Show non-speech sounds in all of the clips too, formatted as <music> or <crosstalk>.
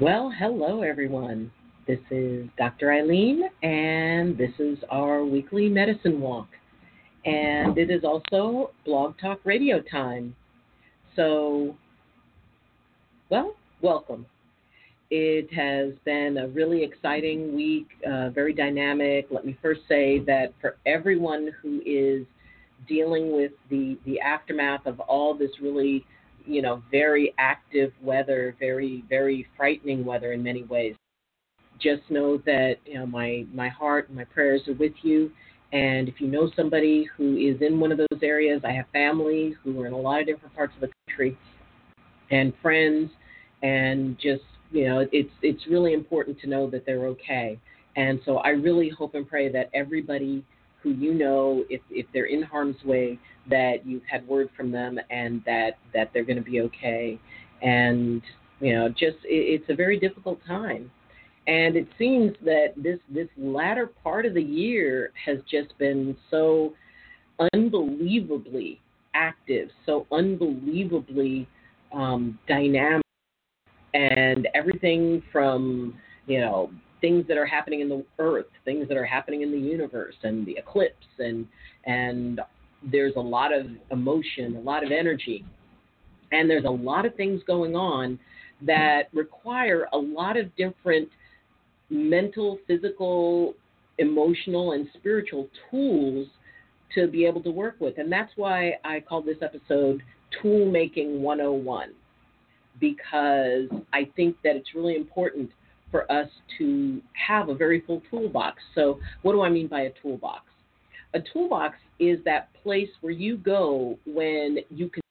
Well, hello everyone. This is Dr. Ayleen, and this is our weekly medicine walk. And it is also Blog Talk Radio time. So, well, welcome. It has been a really exciting week, uh, very dynamic. Let me first say that for everyone who is dealing with the, the aftermath of all this really you know, very active weather, very, very frightening weather in many ways. Just know that, you know, my, my heart and my prayers are with you. And if you know somebody who is in one of those areas, I have family who are in a lot of different parts of the country and friends and just, you know, it's it's really important to know that they're okay. And so I really hope and pray that everybody who you know, if, if they're in harm's way, that you've had word from them and that, that they're going to be okay. And, you know, just it, it's a very difficult time. And it seems that this, this latter part of the year has just been so unbelievably active, so unbelievably um, dynamic, and everything from, you know, things that are happening in the earth, things that are happening in the universe, and the eclipse, and and there's a lot of emotion, a lot of energy, and there's a lot of things going on that require a lot of different mental, physical, emotional, and spiritual tools to be able to work with. And that's why I call this episode Tool Making 101, because I think that it's really important for us to have a very full toolbox. So, what do I mean by a toolbox? A toolbox is that place where you go when you can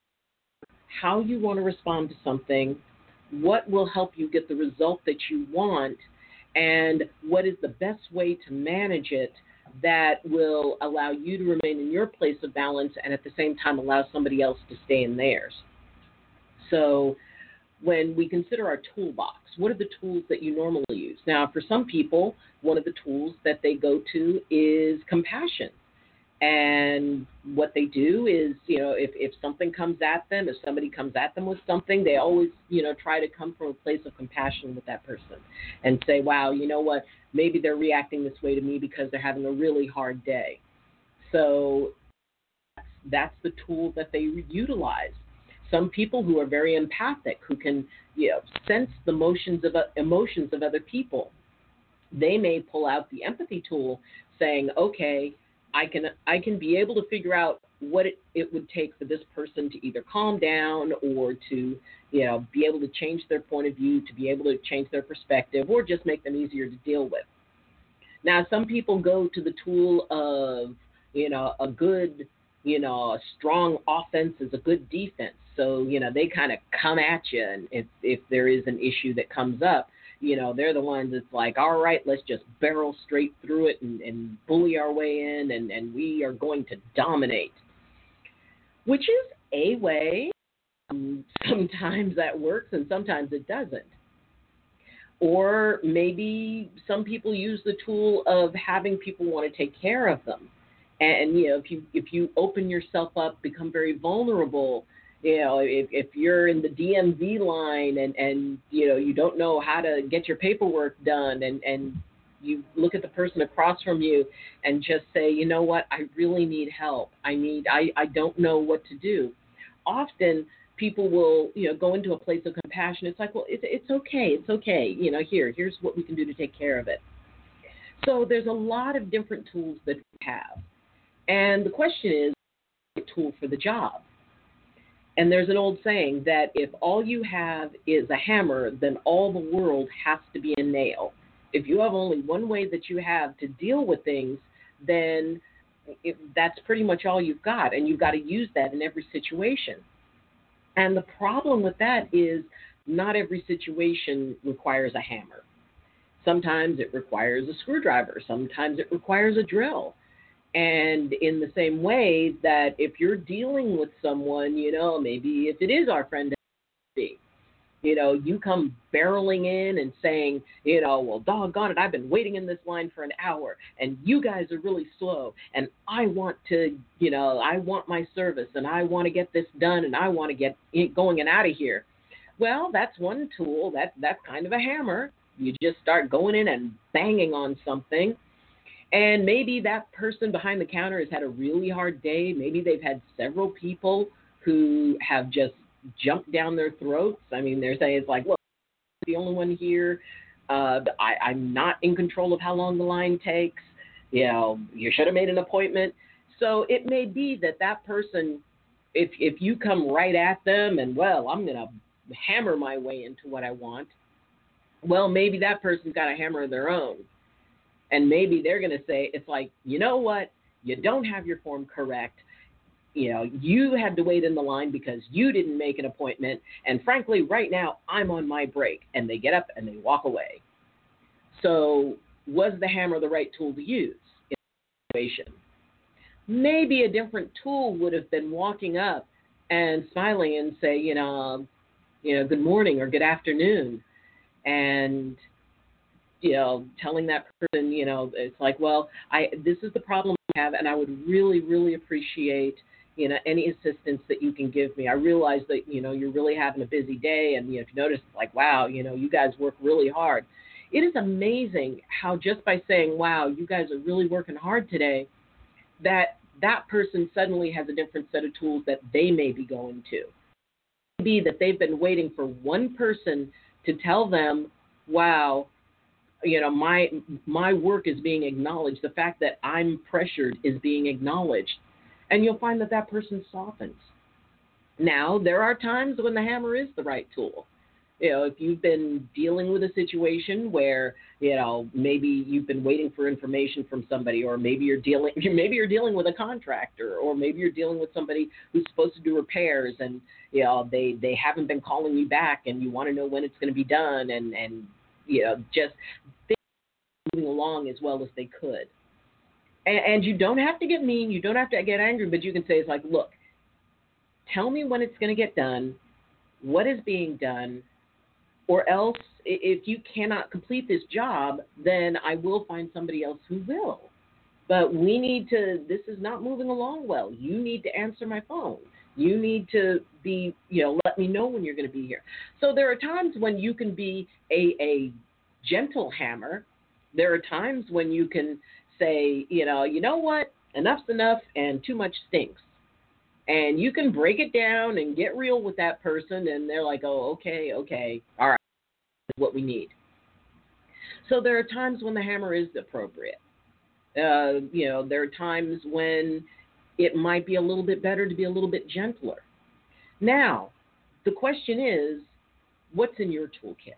how you want to respond to something, what will help you get the result that you want, and what is the best way to manage it that will allow you to remain in your place of balance and at the same time allow somebody else to stay in theirs. So, when we consider our toolbox, what are the tools that you normally use? Now, for some people, one of the tools that they go to is compassion. And what they do is, you know, if, if something comes at them, if somebody comes at them with something, they always, you know, try to come from a place of compassion with that person and say, wow, you know what, maybe they're reacting this way to me because they're having a really hard day. So that's the tool that they utilize some people who are very empathic, who can you know, sense the emotions of emotions of other people, they may pull out the empathy tool, saying, "Okay, I can I can be able to figure out what it, it would take for this person to either calm down or to you know be able to change their point of view, to be able to change their perspective, or just make them easier to deal with." Now, some people go to the tool of you know a good you know a strong offense is a good defense so, you know, they kind of come at you. And if, if there is an issue that comes up, you know, they're the ones that's like, all right, let's just barrel straight through it and, and bully our way in, and, and we are going to dominate. Which is a way. Um, sometimes that works and sometimes it doesn't. Or maybe some people use the tool of having people want to take care of them. And you know, if you if you open yourself up, become very vulnerable, you know, if, if you're in the DMV line and, and, you know, you don't know how to get your paperwork done and, and you look at the person across from you and just say, you know what, I really need help. I need, I, I don't know what to do. Often people will, you know, go into a place of compassion. It's like, well, it's, it's okay. It's okay. You know, here, here's what we can do to take care of it. So there's a lot of different tools that we have. And the question is, tool for the job and there's an old saying that if all you have is a hammer, then all the world has to be a nail. If you have only one way that you have to deal with things, then that's pretty much all you've got, and you've got to use that in every situation. And the problem with that is not every situation requires a hammer. Sometimes it requires a screwdriver, sometimes it requires a drill. And in the same way that if you're dealing with someone, you know, maybe if it is our friend, you know, you come barreling in and saying, you know, well, doggone it, I've been waiting in this line for an hour and you guys are really slow and I want to, you know, I want my service and I want to get this done and I want to get going and out of here. Well, that's one tool. That that's kind of a hammer. You just start going in and banging on something. And maybe that person behind the counter has had a really hard day. Maybe they've had several people who have just jumped down their throats. I mean, they're saying it's like, look, I'm the only one here. Uh, I, I'm not in control of how long the line takes. You know, you should have made an appointment. So it may be that that person, if if you come right at them and well, I'm gonna hammer my way into what I want. Well, maybe that person's got a hammer of their own, and maybe they're gonna say it's like, you know what, you don't have your form correct. You know, you had to wait in the line because you didn't make an appointment, and frankly, right now I'm on my break. And they get up and they walk away. So, was the hammer the right tool to use in the situation? maybe a different tool would have been walking up and smiling and say, you know, you know, good morning or good afternoon, and you know, telling that person, you know, it's like, well, I this is the problem I have, and I would really, really appreciate, you know, any assistance that you can give me. I realize that you know you're really having a busy day, and you know, if you notice, like, wow, you know, you guys work really hard. It is amazing how just by saying, wow, you guys are really working hard today, that that person suddenly has a different set of tools that they may be going to. Be that they've been waiting for one person to tell them, "Wow, you know, my my work is being acknowledged. The fact that I'm pressured is being acknowledged." And you'll find that that person softens. Now, there are times when the hammer is the right tool you know, if you've been dealing with a situation where, you know, maybe you've been waiting for information from somebody, or maybe you're dealing, <laughs> maybe you're dealing with a contractor, or maybe you're dealing with somebody who's supposed to do repairs, and you know, they they haven't been calling you back, and you want to know when it's going to be done, and and you know, just moving along as well as they could. And, and you don't have to get mean, you don't have to get angry, but you can say it's like, look, tell me when it's going to get done, what is being done or else, if you cannot complete this job, then I will find somebody else who will. But we need to, this is not moving along well. You need to answer my phone. You need to be, you know, let me know when you're going to be here. So there are times when you can be a, a gentle hammer. There are times when you can say, you know, you know what, enough's enough and too much stinks and you can break it down and get real with that person and they're like oh okay okay all right what we need. So there are times when the hammer is appropriate. Uh, you know, there are times when it might be a little bit better to be a little bit gentler. Now, the question is, what's in your toolkit?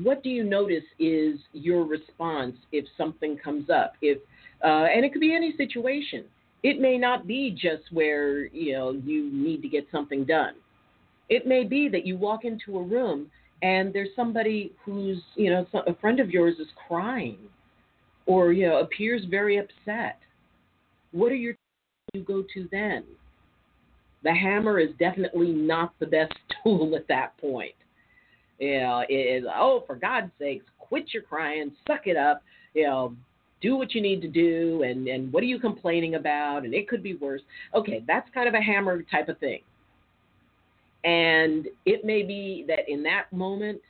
What do you notice is your response if something comes up? If uh, and it could be any situation. It may not be just where you know you need to get something done. It may be that you walk into a room and there's somebody who's you know a friend of yours is crying or you know appears very upset what are your you go to then. The hammer is definitely not the best <laughs> tool at that point. You know it is oh for god's sakes quit your crying suck it up you know do what you need to do and and what are you complaining about and it could be worse. Okay that's kind of a hammer type of thing. And it may be that in that moment,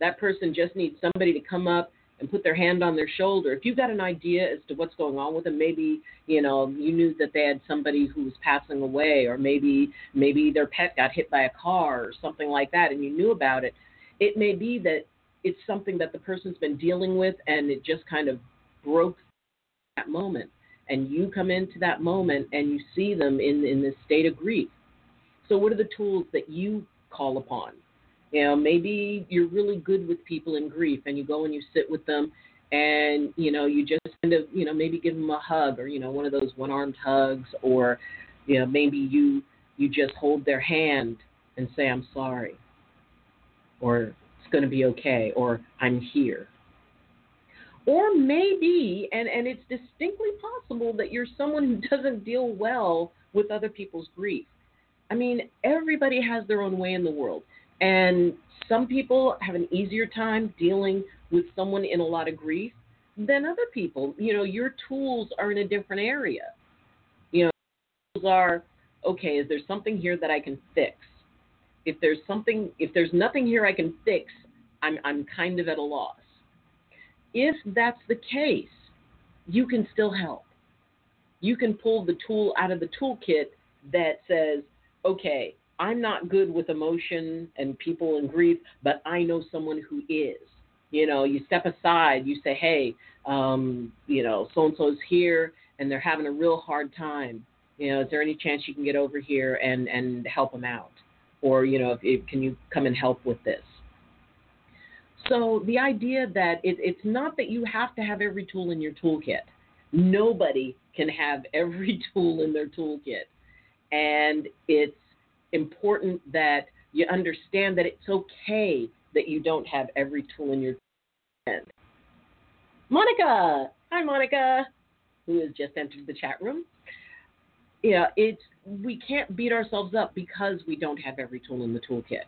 that person just needs somebody to come up and put their hand on their shoulder. If you've got an idea as to what's going on with them, maybe you know you knew that they had somebody who was passing away, or maybe maybe their pet got hit by a car or something like that, and you knew about it. It may be that it's something that the person's been dealing with, and it just kind of broke that moment. And you come into that moment and you see them in in this state of grief so, what are the tools that you call upon? You know, maybe you're really good with people in grief, and you go and you sit with them, and you know, you just kind of, you know, maybe give them a hug, or you know, one of those one-armed hugs, or you know, maybe you you just hold their hand and say, "I'm sorry," or "It's going to be okay," or "I'm here." Or maybe, and, and it's distinctly possible that you're someone who doesn't deal well with other people's grief. I mean, everybody has their own way in the world. And some people have an easier time dealing with someone in a lot of grief than other people. You know, your tools are in a different area. You know, tools are okay, is there something here that I can fix? if there's something, if there's nothing here I can fix, I'm, I'm kind of at a loss. If that's the case, you can still help. You can pull the tool out of the toolkit that says, okay, I'm not good with emotion and people and grief, but I know someone who is. You know, you step aside, you say, hey, um, you know, so and so's here and they're having a real hard time. You know, is there any chance you can get over here and, and help them out? Or, you know, if, if, can you come and help with this? So the idea that it, it's not that you have to have every tool in your toolkit. Nobody can have <laughs> every tool in their toolkit. And it's important that you understand that it's okay that you don't have every tool in your hand. Monica, hi Monica, who has just entered the chat room. Yeah, it's we can't beat ourselves up because we don't have every tool in the toolkit.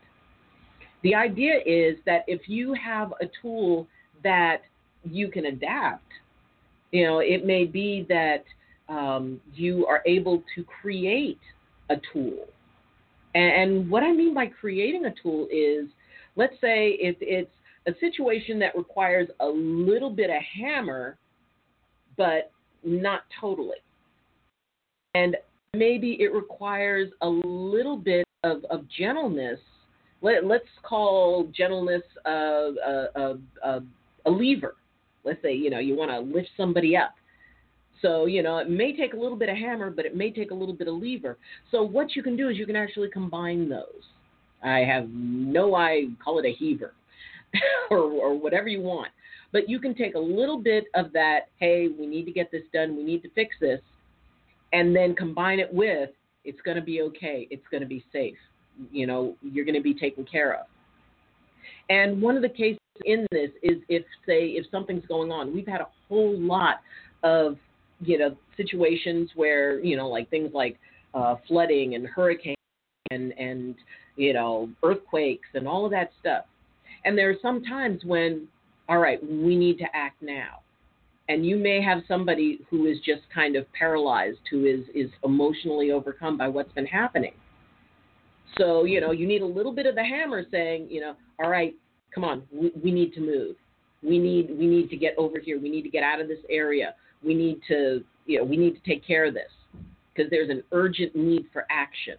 The idea is that if you have a tool that you can adapt, you know, it may be that um, you are able to create a tool and, what I mean by creating a tool is, let's say if it's a situation that requires a little bit of hammer, but not totally. And maybe it requires a little bit of, of gentleness. Let, us call gentleness a, a, a, a lever. Let's say, you know, you want to lift somebody up. So, you know, it may take a little bit of hammer, but it may take a little bit of lever. So, what you can do is you can actually combine those. I have no, I call it a heaver <laughs> or, or whatever you want. But you can take a little bit of that, hey, we need to get this done, we need to fix this, and then combine it with, it's going to be okay, it's going to be safe. You know, you're going to be taken care of. And one of the cases in this is if, say, if something's going on, we've had a whole lot of you know situations where you know like things like uh, flooding and hurricanes and and you know earthquakes and all of that stuff. And there are some times when, all right, we need to act now. And you may have somebody who is just kind of paralyzed, who is is emotionally overcome by what's been happening. So you know you need a little bit of the hammer saying, you know, all right, come on, we, we need to move. We need we need to get over here. We need to get out of this area we need to, you know, we need to take care of this because there's an urgent need for action.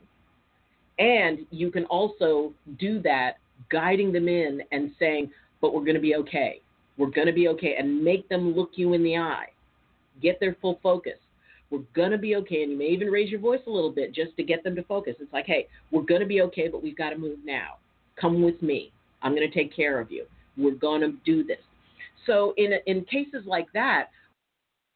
And you can also do that guiding them in and saying, but we're going to be okay. We're going to be okay. And make them look you in the eye. Get their full focus. We're going to be okay. And you may even raise your voice a little bit just to get them to focus. It's like, hey, we're going to be okay, but we've got to move now. Come with me. I'm going to take care of you. We're going to do this. So, in, in cases like that,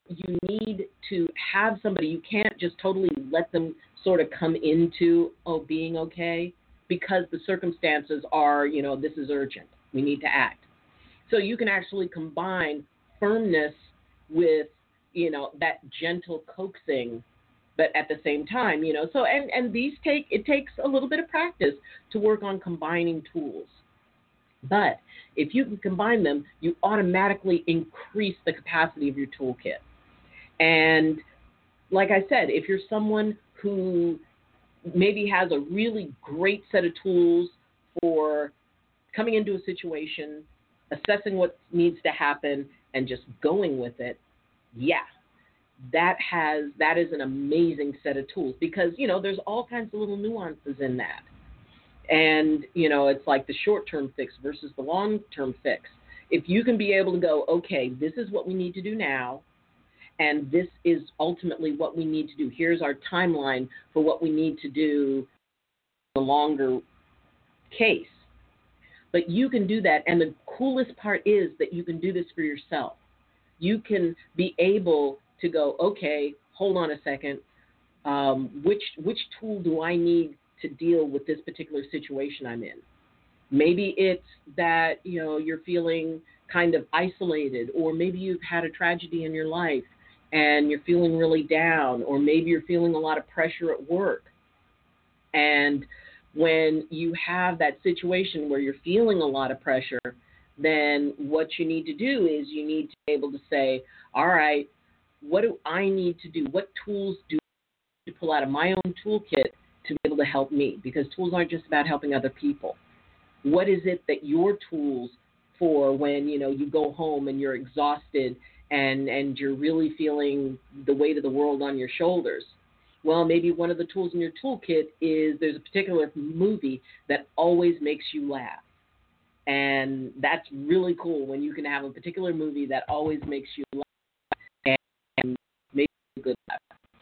you need to have somebody. You can't just totally let them sort of come into oh being okay because the circumstances are you know this is urgent. We need to act. So you can actually combine firmness with you know that gentle coaxing but at the same time you know so and and these take it takes a little bit of practice to work on combining tools but if you can combine them you automatically increase the capacity of your toolkit and like I said, if you're someone who maybe has a really great set of tools for coming into a situation, assessing what needs to happen, and just going with it, yeah, that has that is an amazing set of tools because you know there's all kinds of little nuances in that, and you know it's like the short-term fix versus the long-term fix. If you can be able to go, okay, this is what we need to do now and this is ultimately what we need to do. Here's our timeline for what we need to do the longer case. But you can do that. And the coolest part is that you can do this for yourself. You can be able to go, okay, hold on a second. Um, which which tool do I need to deal with this particular situation I'm in? Maybe it's that you know you're feeling kind of isolated, or maybe you've had a tragedy in your life, and you're feeling really down, or maybe you're feeling a lot of pressure at work. And when you have that situation where you're feeling a lot of pressure, then what you need to do is you need to be able to say, all right, what do I need to do? What tools do I need to pull out of my own toolkit to be able able to help me because tools aren't just about helping other people. What is it that your tools for when you know you go home and you're exhausted and and you're really feeling the weight of the world on your shoulders? Well, maybe one of the tools in your toolkit is there's a particular movie that always makes you laugh. And that's really cool when you can have a particular movie that always makes you laugh and makes you good laugh.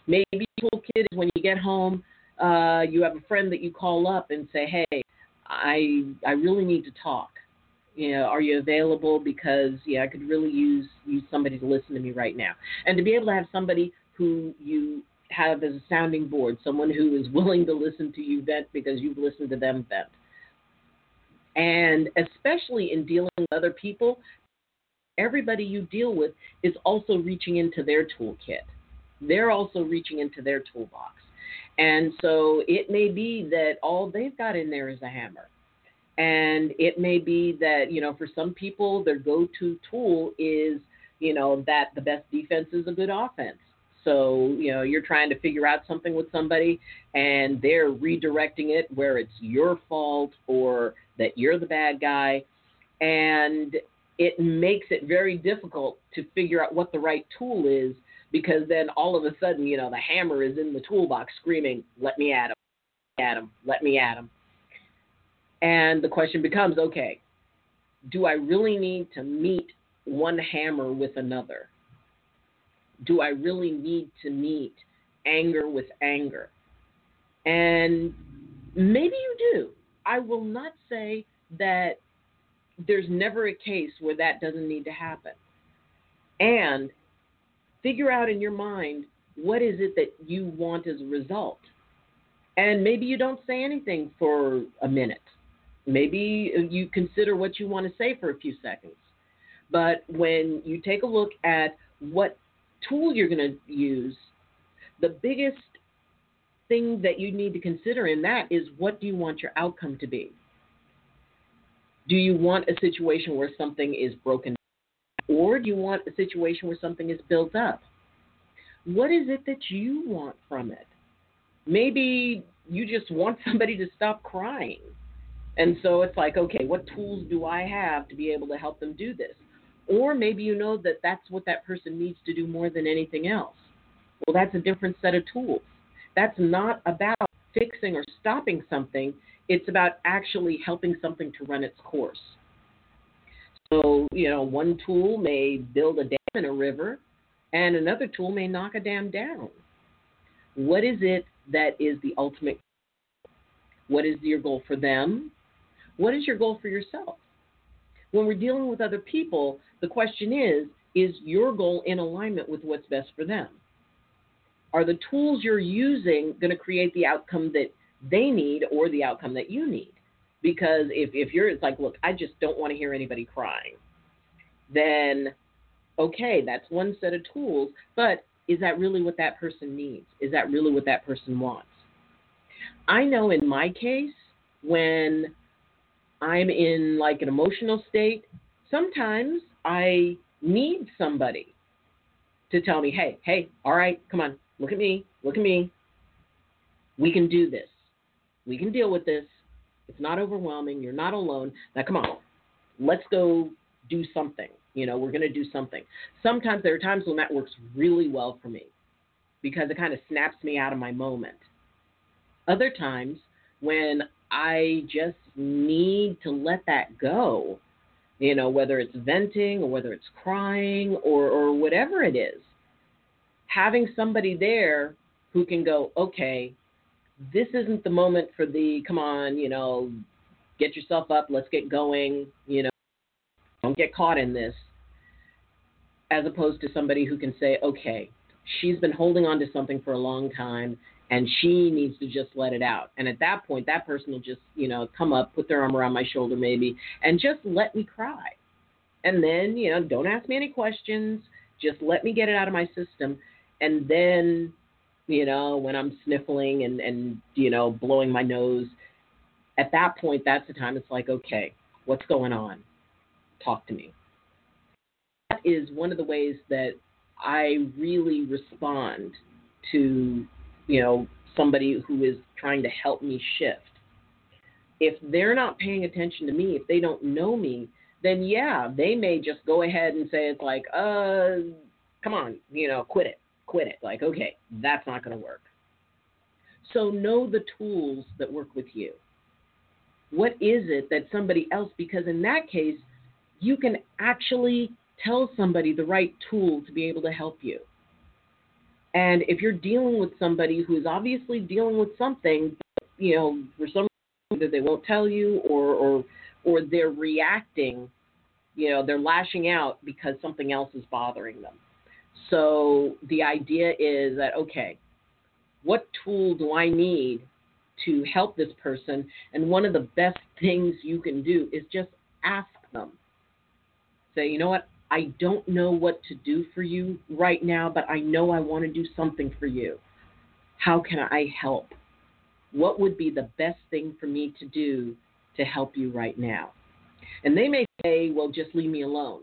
Maybe toolkit is when you get home, uh, you have a friend that you call up and say, "Hey, I I really need to talk. You know, are you available? Because yeah, I could really use use somebody to listen to me right now." And to be able to have somebody who you have as a sounding board, someone who is <laughs> willing to listen to you vent because you've listened to them vent. And especially in dealing with other people, everybody you deal with is also reaching into their toolkit. They're also reaching into their toolbox. And so it may be that all they've got in there is a hammer. And it may be that, you know, for some people, their go to tool is, you know, that the best defense is a good offense. So, you know, you're trying to figure out something with somebody and they're redirecting it where it's your fault or that you're the bad guy. And it makes it very difficult to figure out what the right tool is because then all of a sudden, you know, the hammer is in the toolbox screaming, let me at him, at him, let me at him. And the question becomes okay, do I really need to meet one hammer with another? do I really need to meet anger with anger? And maybe you do. I will not say that there's never a case where that doesn't need to happen. And figure out in your mind what is it that you want as a result. And maybe you don't say anything for a minute. Maybe you consider what you want to say for a few seconds. But when you take a look at what tool you're going to use, the biggest thing that you need to consider in that is what do you want your outcome to be? Do you want a situation where something is broken or do you want a situation where something is built up? What is it that you want from it? Maybe you just want <laughs> somebody to stop crying. And so it's like, okay, what tools do I have to be able to help them do this? Or maybe you know that that's what that person needs to do more than anything else. Well, that's a different set of tools. That's not about fixing or stopping something, it's about actually helping something to run its course. So, you know, one tool may build a dam in a river, and another tool may knock a dam down. What is it that is the ultimate? What is your goal for them? What is your goal for yourself? When we're dealing with other people, the question is is your goal in alignment with what's best for them? Are the tools you're using going to create the outcome that they need or the outcome that you need? Because if, if you're, it's like, look, I just don't want to hear anybody crying, then okay, that's one set of tools, but is that really what that person needs? Is that really what that person wants? I know in my case, when I'm in like an emotional state, sometimes I need somebody to tell me, hey, hey, all right, come on, look at me, look at me. We can do this. We can deal with this. It's not overwhelming. You're not alone. Now, come on, let's go do something. You know, we're going to do something. Sometimes there are times when that works really well for me because it kind of snaps me out of my moment. Other times when I just need to let that go. You know, whether it's venting or whether it's crying or, or whatever it is. Having somebody there who can go, okay, this isn't the moment for the come on, you know, get yourself up, let's get going, you know, don't get caught in this. As opposed to somebody who can say, okay, she's been holding on to something for a long time and she needs to just let it out. And at that point, that person will just, you know, come up, put their arm around my shoulder maybe, and just let me cry. And then, you know, don't ask me any questions. Just let me get it out of my system. And then, you know, when I'm sniffling and, and you know, blowing my nose, at that point, that's the time it's like, okay, what's going on? Talk to me. That is one of the ways that I really respond to you know, somebody who is trying to help me shift. If they're not paying attention to me, if they don't know me, then yeah, they may just go ahead and say it's like, uh, come on, you know, quit it, quit it. Like, okay, that's not going to work. So know the tools that work with you. What is it that somebody else, because in that case, you can actually tell somebody the right tool to be able to help you. And if you're dealing with somebody who's obviously dealing with something, you know, for some reason they won't tell you or, or, or they're reacting, you know, they're lashing out because something else is bothering them. So the idea is that, okay, what tool do I need to help this person? And one of the best things you can do is just ask them. Say, you know what? I don't know what to do for you right now, but I know I want to do something for you. How can I help? What would be the best thing for me to do to help you right now? And they may say, well, just leave me alone.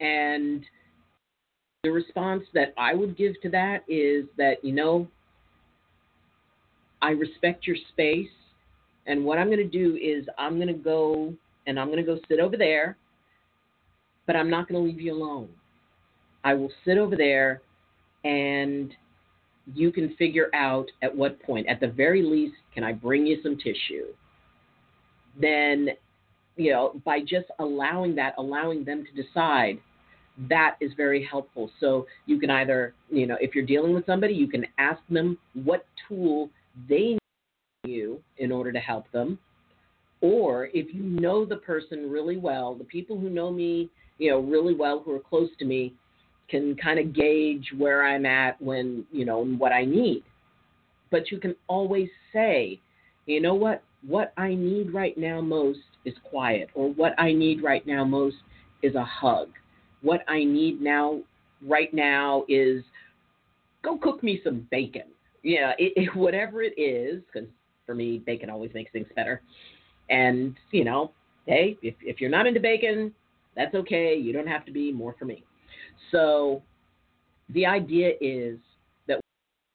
And the response that I would give to that is that, you know, I respect your space. And what I'm going to do is I'm going to go and I'm going to go sit over there, but I'm not going to leave you alone. I will sit over there and you can figure out at what point, at the very least, can I bring you some tissue? Then, you know, by just allowing that, allowing them to decide that is very helpful. So you can either, you know, if you're dealing with somebody, you can ask them what tool they need you in order to help them. Or if you know the person really well, the people who know me, you know, really well, who are close to me, can kind of gauge where I'm at when, you know, what I need. But you can always say, you know what, what I need right now most is quiet, or what I need right now most is a hug what I need now, right now, is go cook me some bacon. Yeah, it, it, whatever it is, because for me, bacon always makes things better. And, you know, hey, if, if you're not into bacon, that's okay. You don't have to be more for me. So the idea is that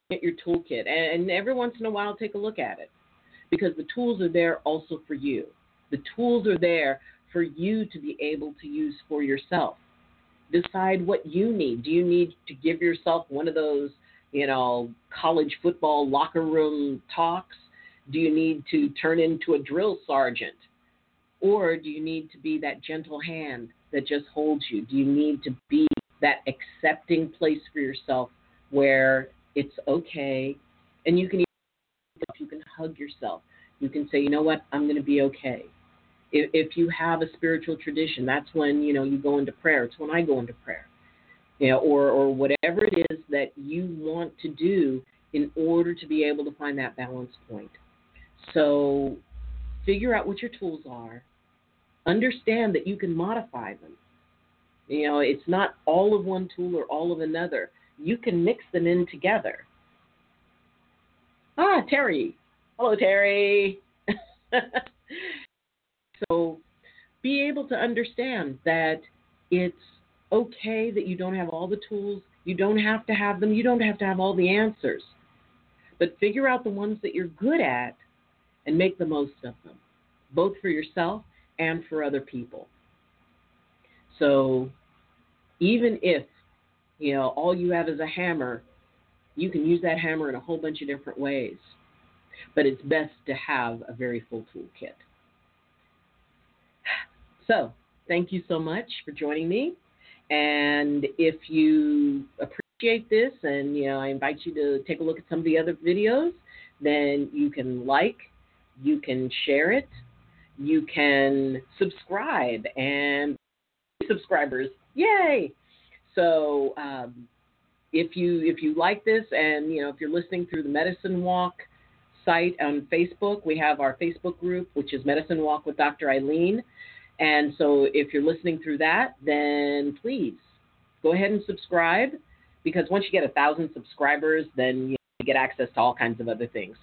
get your toolkit, and, and every once in a while, take a look at it because the tools are there also for you. The tools are there for you to be able to use for yourself decide what you need. Do you need to give yourself one of those, you know, college football locker room talks? Do you need to turn into a drill sergeant? Or do you need to be that gentle hand that just holds you? Do you need to be that accepting place for yourself where it's okay and you can you can hug yourself. You can say, you know what, I'm going to be okay. If, if you have a spiritual tradition, that's when you know you go into prayer. It's when I go into prayer, you know, or or whatever it is that you want to do in order to be able to find that balance point. So, figure out what your tools are. Understand that you can modify them. You know, it's not all of one tool or all of another. You can mix them in together. Ah, Terry. Hello, Terry. <laughs> So be able to understand that it's okay that you don't have all the tools, you don't have to have them, you don't have to have all the answers. But figure out the ones that you're good at and make the most of them, both for yourself and for other people. So even if, you know, all you have is a hammer, you can use that hammer in a whole bunch of different ways. But it's best to have a very full toolkit. So, thank you so much for joining me. And if you appreciate this, and you know, I invite you to take a look at some of the other videos, then you can like, you can share it, you can subscribe, and subscribers, yay! So um, if you if you like this, and you know, if you're listening through the Medicine Walk site on Facebook, we have our Facebook group, which is Medicine Walk with Dr. Ayleen. And so if you're listening through that, then please go ahead and subscribe because once you get a thousand subscribers, then you get access to all kinds of other things.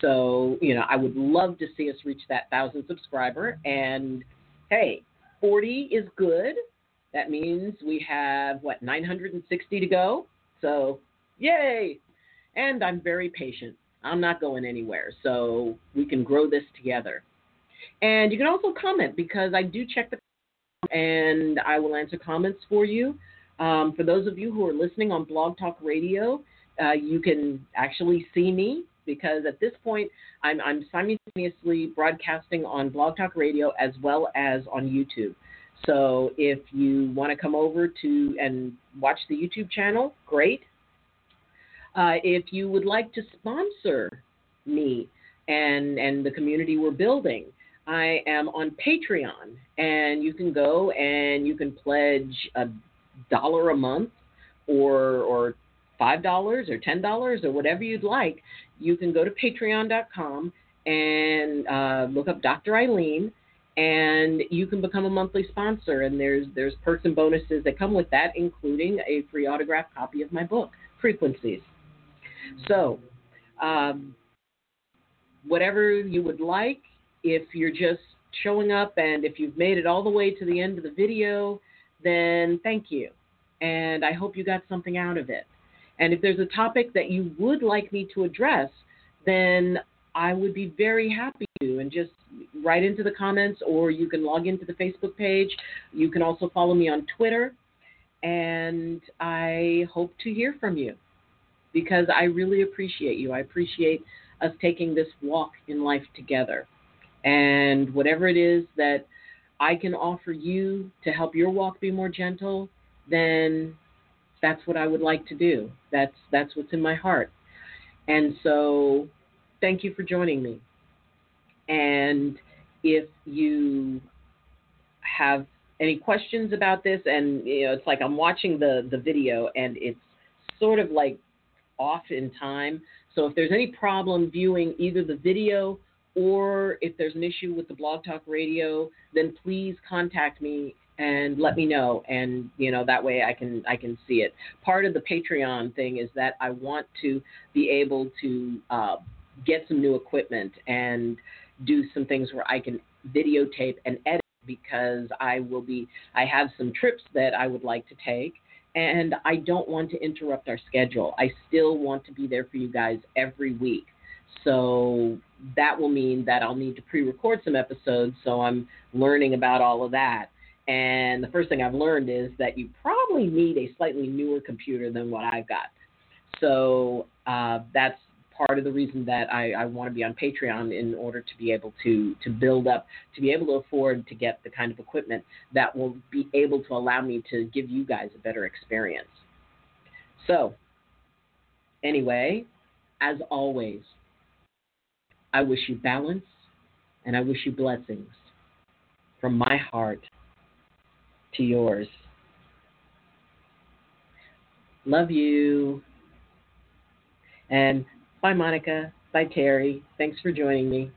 So, you know, I would love to see us reach that thousand subscriber. And hey, 40 is good. That means we have, what, 960 to go? So, yay! And I'm very patient. I'm not going anywhere. So we can grow this together. And you can also comment because I do check the and I will answer comments for you. Um, for those of you who are listening on Blog Talk Radio, uh, you can actually see me because at this point I'm, I'm simultaneously broadcasting on Blog Talk Radio as well as on YouTube. So if you want to come over to and watch the YouTube channel, great. Uh, if you would like to sponsor me and and the community we're building, I am on Patreon, and you can go and you can pledge a dollar a month, or or five dollars or ten dollars or whatever you'd like. You can go to Patreon.com and uh, look up Dr. Ayleen and you can become a monthly sponsor. And there's there's perks and bonuses that come with that, including a free autographed copy of my book, Frequencies. So, um, whatever you would like, if you're just showing up and if you've made it all the way to the end of the video, then thank you. And I hope you got something out of it. And if there's a topic that you would like me to address, then I would be very happy to. And just write into the comments, or you can log into the Facebook page. You can also follow me on Twitter. And I hope to hear from you because I really appreciate you. I appreciate us taking this walk in life together. And whatever it is that I can offer you to help your walk be more gentle, then that's what I would like to do. That's that's what's in my heart. And so thank you for joining me. And if you have any questions about this and you know it's like I'm watching the the video and it's sort of like off in time. So if there's any problem viewing either the video or if there's an issue with the Blog Talk Radio, then please contact me and let me know and you know that way I can I can see it. Part of the Patreon thing is that I want to be able to uh, get some new equipment and do some things where I can videotape and edit because I will be I have some trips that I would like to take and I don't want to interrupt our schedule. I still want to be there for you guys every week. So that will mean that I'll need to pre record some episodes. So I'm learning about all of that. And the first thing I've learned is that you probably need a slightly newer computer than what I've got. So uh, that's part of the reason that I, I want to be on Patreon in order to be able to to build up, to be able to afford to get the kind of equipment that will be able to allow me to give you guys a better experience. So, anyway, as always, I wish you balance and I wish you blessings from my heart to yours. Love you. And bye, Monica. Bye, Terry. Thanks for joining me.